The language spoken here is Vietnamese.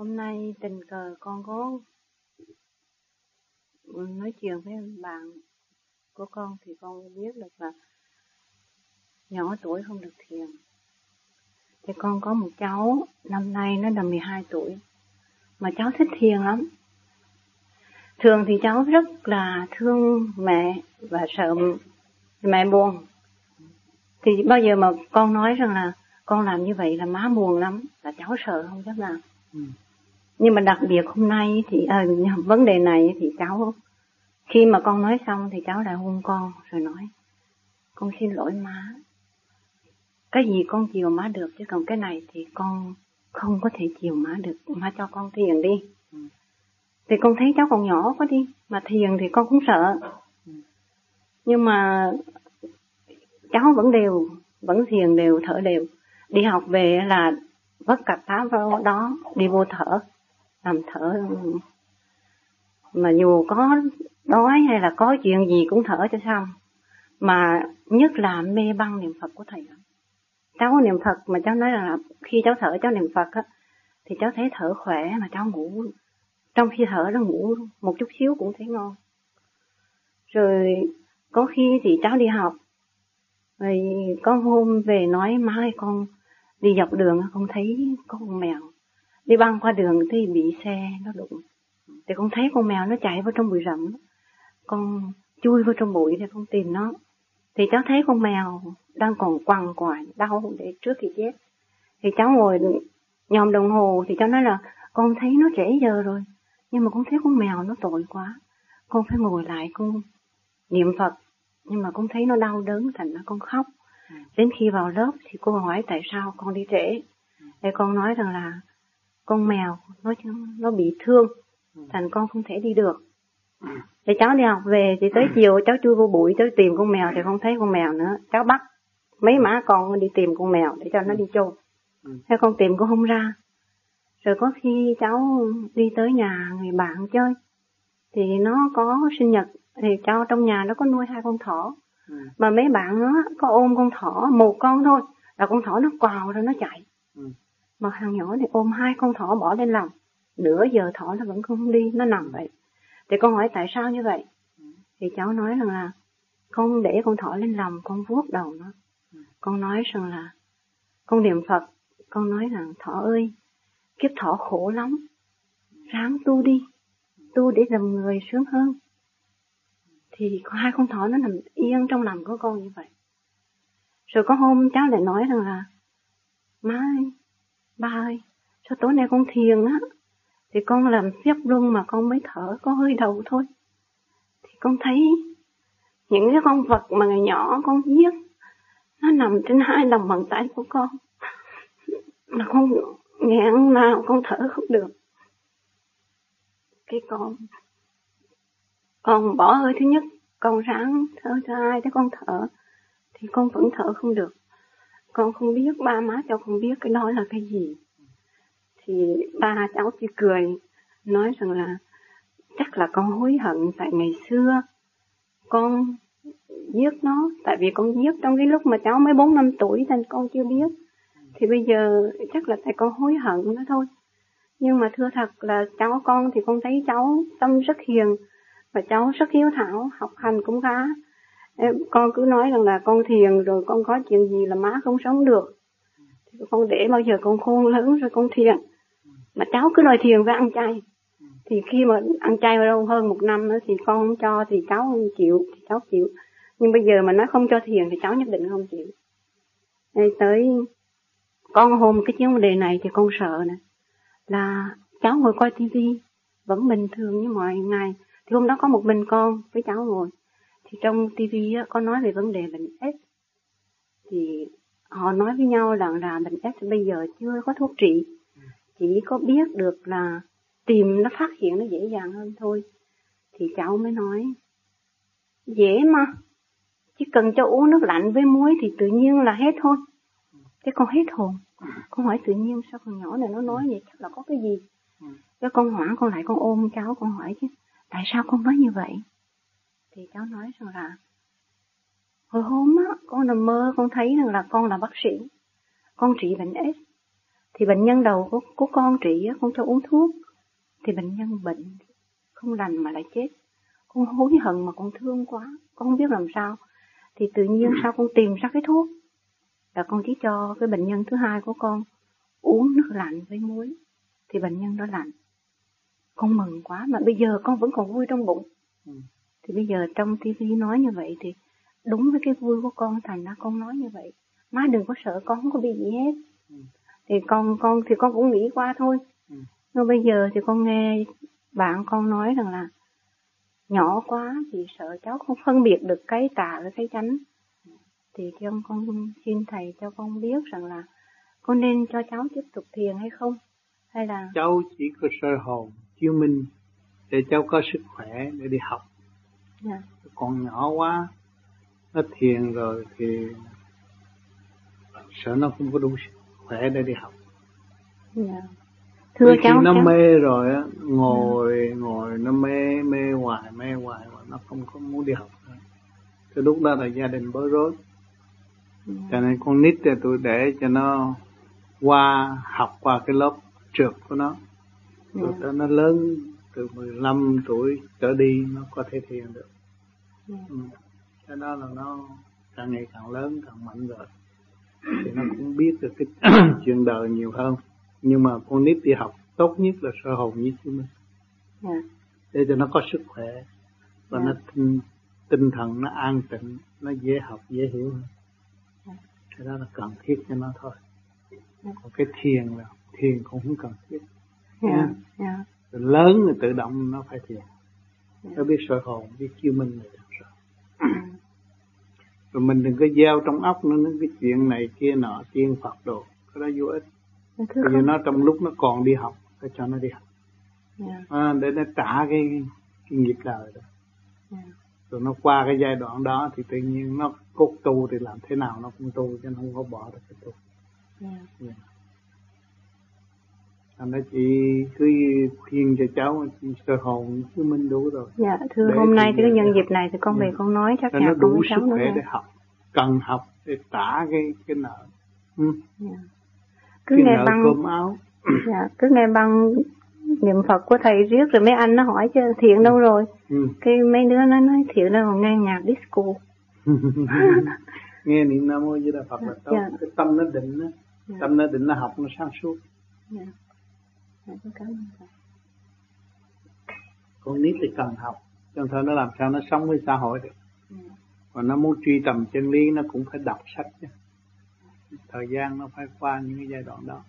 hôm nay tình cờ con có nói chuyện với bạn của con thì con biết được là nhỏ tuổi không được thiền. Thì con có một cháu, năm nay nó là 12 tuổi, mà cháu thích thiền lắm. Thường thì cháu rất là thương mẹ và sợ mẹ buồn. Thì bao giờ mà con nói rằng là con làm như vậy là má buồn lắm, là cháu sợ không dám làm. Ừ. Nhưng mà đặc biệt hôm nay thì à, vấn đề này thì cháu khi mà con nói xong thì cháu lại hôn con rồi nói con xin lỗi má. Cái gì con chiều má được chứ còn cái này thì con không có thể chiều má được. Má cho con thiền đi. Ừ. thì con thấy cháu còn nhỏ quá đi mà thiền thì con cũng sợ. Ừ. nhưng mà cháu vẫn đều vẫn thiền đều thở đều. Đi học về là vất cặp vào đó đi vô thở làm thở. Mà dù có đói hay là có chuyện gì cũng thở cho xong. Mà nhất là mê băng niệm phật của thầy cháu niệm phật mà cháu nói là khi cháu thở, cháu niệm phật á, thì cháu thấy thở khỏe mà cháu ngủ. Trong khi thở nó ngủ, một chút xíu cũng thấy ngon. Rồi có khi thì cháu đi học, rồi có hôm về nói má con đi dọc đường con thấy có con mèo đi băng qua đường thì bị xe nó đụng. Thì con thấy con mèo nó chạy vào trong bụi rậm. Con chui vào trong bụi để con tìm nó. Thì cháu thấy con mèo đang còn quằn quại đau để trước khi chết. Thì cháu ngồi nhòm đồng hồ thì cháu nói là con thấy nó trễ giờ rồi nhưng mà con thấy con mèo nó tội quá. Con phải ngồi lại con niệm phật. Nhưng mà con thấy nó đau đớn thành ra con khóc. Đến khi vào lớp thì cô hỏi tại sao con đi trễ? Để con nói rằng là con mèo nó nó bị thương thành con không thể đi được. Thì cháu đi học về thì tới chiều cháu chui vô bụi cháu tìm con mèo thì không thấy con mèo nữa. Cháu bắt mấy má con đi tìm con mèo để cho nó đi chôn. Thế con tìm cũng không ra. Rồi có khi cháu đi tới nhà người bạn chơi thì nó có sinh nhật thì cháu trong nhà nó có nuôi hai con thỏ. Mà mấy bạn nó có ôm con thỏ một con thôi là con thỏ nó quào rồi nó chạy mà thằng nhỏ thì ôm hai con thỏ bỏ lên lòng. Nửa giờ thỏ nó vẫn không đi, nó nằm vậy. Thì con hỏi, tại sao như vậy? Thì cháu nói rằng là, con để con thỏ lên lòng, con vuốt đầu nó. Con nói rằng là, con niệm phật, con nói rằng, thỏ ơi, kiếp thỏ khổ lắm. Ráng tu đi, tu để làm người sướng hơn. Thì hai con thỏ nó nằm yên trong lòng của con như vậy. Rồi có hôm cháu lại nói rằng là, má ơi ba ơi, cho tối nay con thiền á, thì con làm phép luân mà con mới thở có hơi đầu thôi. Thì con thấy những cái con vật mà ngày nhỏ con giết, nó nằm trên hai lòng bàn tay của con, mà con ngẹn nào con thở không được. Cái con con bỏ hơi thứ nhất, con ráng thở thứ hai cái con thở, thì con vẫn thở không được con không biết, ba má cháu không biết cái đó là cái gì. Thì ba cháu chỉ cười, nói rằng là chắc là con hối hận tại ngày xưa con giết nó, tại vì con giết trong cái lúc mà cháu mới bốn năm tuổi nên con chưa biết. Thì bây giờ chắc là tại con hối hận nó thôi. Nhưng mà thưa thật là cháu con thì con thấy cháu tâm rất hiền và cháu rất hiếu thảo, học hành cũng khá em, con cứ nói rằng là con thiền rồi con có chuyện gì là má không sống được. Thì con để bao giờ con khôn lớn rồi con thiền. Mà cháu cứ đòi thiền với ăn chay. Thì khi mà ăn chay lâu đâu hơn một năm nữa thì con không cho thì cháu không chịu thì cháu chịu. Nhưng bây giờ mà nói không cho thiền thì cháu nhất định không chịu. Đây tới con hôm cái vấn đề này thì con sợ nè. Là cháu ngồi coi tivi vẫn bình thường như mọi ngày. Thì hôm đó có một mình con với cháu ngồi thì trong tivi có nói về vấn đề bệnh S. Thì họ nói với nhau rằng là bệnh S bây giờ chưa có thuốc trị. Chỉ có biết được là tìm nó phát hiện nó dễ dàng hơn thôi. Thì cháu mới nói dễ mà. Chỉ cần cho uống nước lạnh với muối thì tự nhiên là hết thôi. Cái con hết hồn. Con hỏi tự nhiên sao con nhỏ này nó nói vậy? Chắc là có cái gì? Cái con hoảng con lại con ôm cháu con hỏi chứ tại sao con nói như vậy thì cháu nói rằng là hồi hôm á con nằm mơ con thấy rằng là con là bác sĩ con trị bệnh S thì bệnh nhân đầu của, của con trị á con cho uống thuốc. Thì bệnh nhân bệnh không lành mà lại chết. Con hối hận mà con thương quá con không biết làm sao. Thì tự nhiên sao con tìm ra cái thuốc là con chỉ cho cái bệnh nhân thứ hai của con uống nước lạnh với muối. Thì bệnh nhân đó lạnh. Con mừng quá mà bây giờ con vẫn còn vui trong bụng. Ừ thì bây giờ trong tivi nói như vậy thì đúng với cái vui của con thành ra con nói như vậy. Má đừng có sợ con không có bị gì hết. Ừ. thì con con thì con cũng nghĩ qua thôi. Ừ. nhưng bây giờ thì con nghe bạn con nói rằng là nhỏ quá thì sợ cháu không phân biệt được cái tà với cái chánh. Thì cho con xin thầy cho con biết rằng là con nên cho cháu tiếp tục thiền hay không? Hay là cháu chỉ có sơ hồn chiếu minh để cháu có sức khỏe để đi học yeah. Dạ. còn nhỏ quá nó thiền rồi thì sợ nó không có đủ khỏe để đi học yeah. Dạ. thưa cháu nó cháu... mê rồi á ngồi yeah. Dạ. ngồi nó mê mê hoài mê hoài mà nó không có muốn đi học nữa thì lúc đó là gia đình bối rối yeah. cho nên con nít thì tôi để cho nó qua học qua cái lớp trượt của nó rồi yeah. nó lớn từ 15 tuổi trở đi nó có thể thiền được yeah. ừ. cái đó là nó càng ngày càng lớn càng mạnh rồi thì nó cũng biết được cái chuyện đời nhiều hơn nhưng mà con nít đi học tốt nhất là sơ hồn như chúng mình yeah. để cho nó có sức khỏe và yeah. nó tinh, tinh thần nó an tịnh nó dễ học dễ hiểu hơn yeah. cái đó là cần thiết cho nó thôi yeah. còn cái thiền là thiền cũng không cần thiết yeah. Yeah. Lớn thì tự động nó phải thiền. Yeah. nó biết soi hồn biết chiêu minh là được rồi. Rồi mình đừng có gieo trong óc nó những cái chuyện này kia nọ tiên phật đồ. Cái đó vô ích. Vì nó trong lúc nó còn đi học phải cho nó đi học. Yeah. à, để nó trả cái, cái nghiệp đời đó. Yeah. rồi nó qua cái giai đoạn đó thì tự nhiên nó cốt tu thì làm thế nào nó cũng tu chứ nó không có bỏ được cái tu. Yeah. Yeah thành ra chị cứ khuyên cho cháu sơ hồn chứ minh đủ rồi dạ thưa để hôm nay cái nhân dịp này thì con về dạ. con nói chắc chắn đủ sức khỏe để học cần học để trả cái cái nợ ừ. dạ. cứ cái nghe nợ băng cơm áo dạ cứ nghe băng niệm phật của thầy riết rồi mấy anh nó hỏi chứ thiện đâu rồi ừ. cái mấy đứa nó nói thiện đâu còn nghe nhạc disco nghe niệm nam mô di đà phật là tốt dạ. cái tâm nó định đó. Dạ. tâm nó định nó học nó sáng suốt dạ. Dạ, cảm ơn thầy. Con nít thì cần học, cho thôi nó làm sao nó sống với xã hội được. Còn nó muốn truy tầm chân lý nó cũng phải đọc sách chứ. Thời gian nó phải qua những cái giai đoạn đó.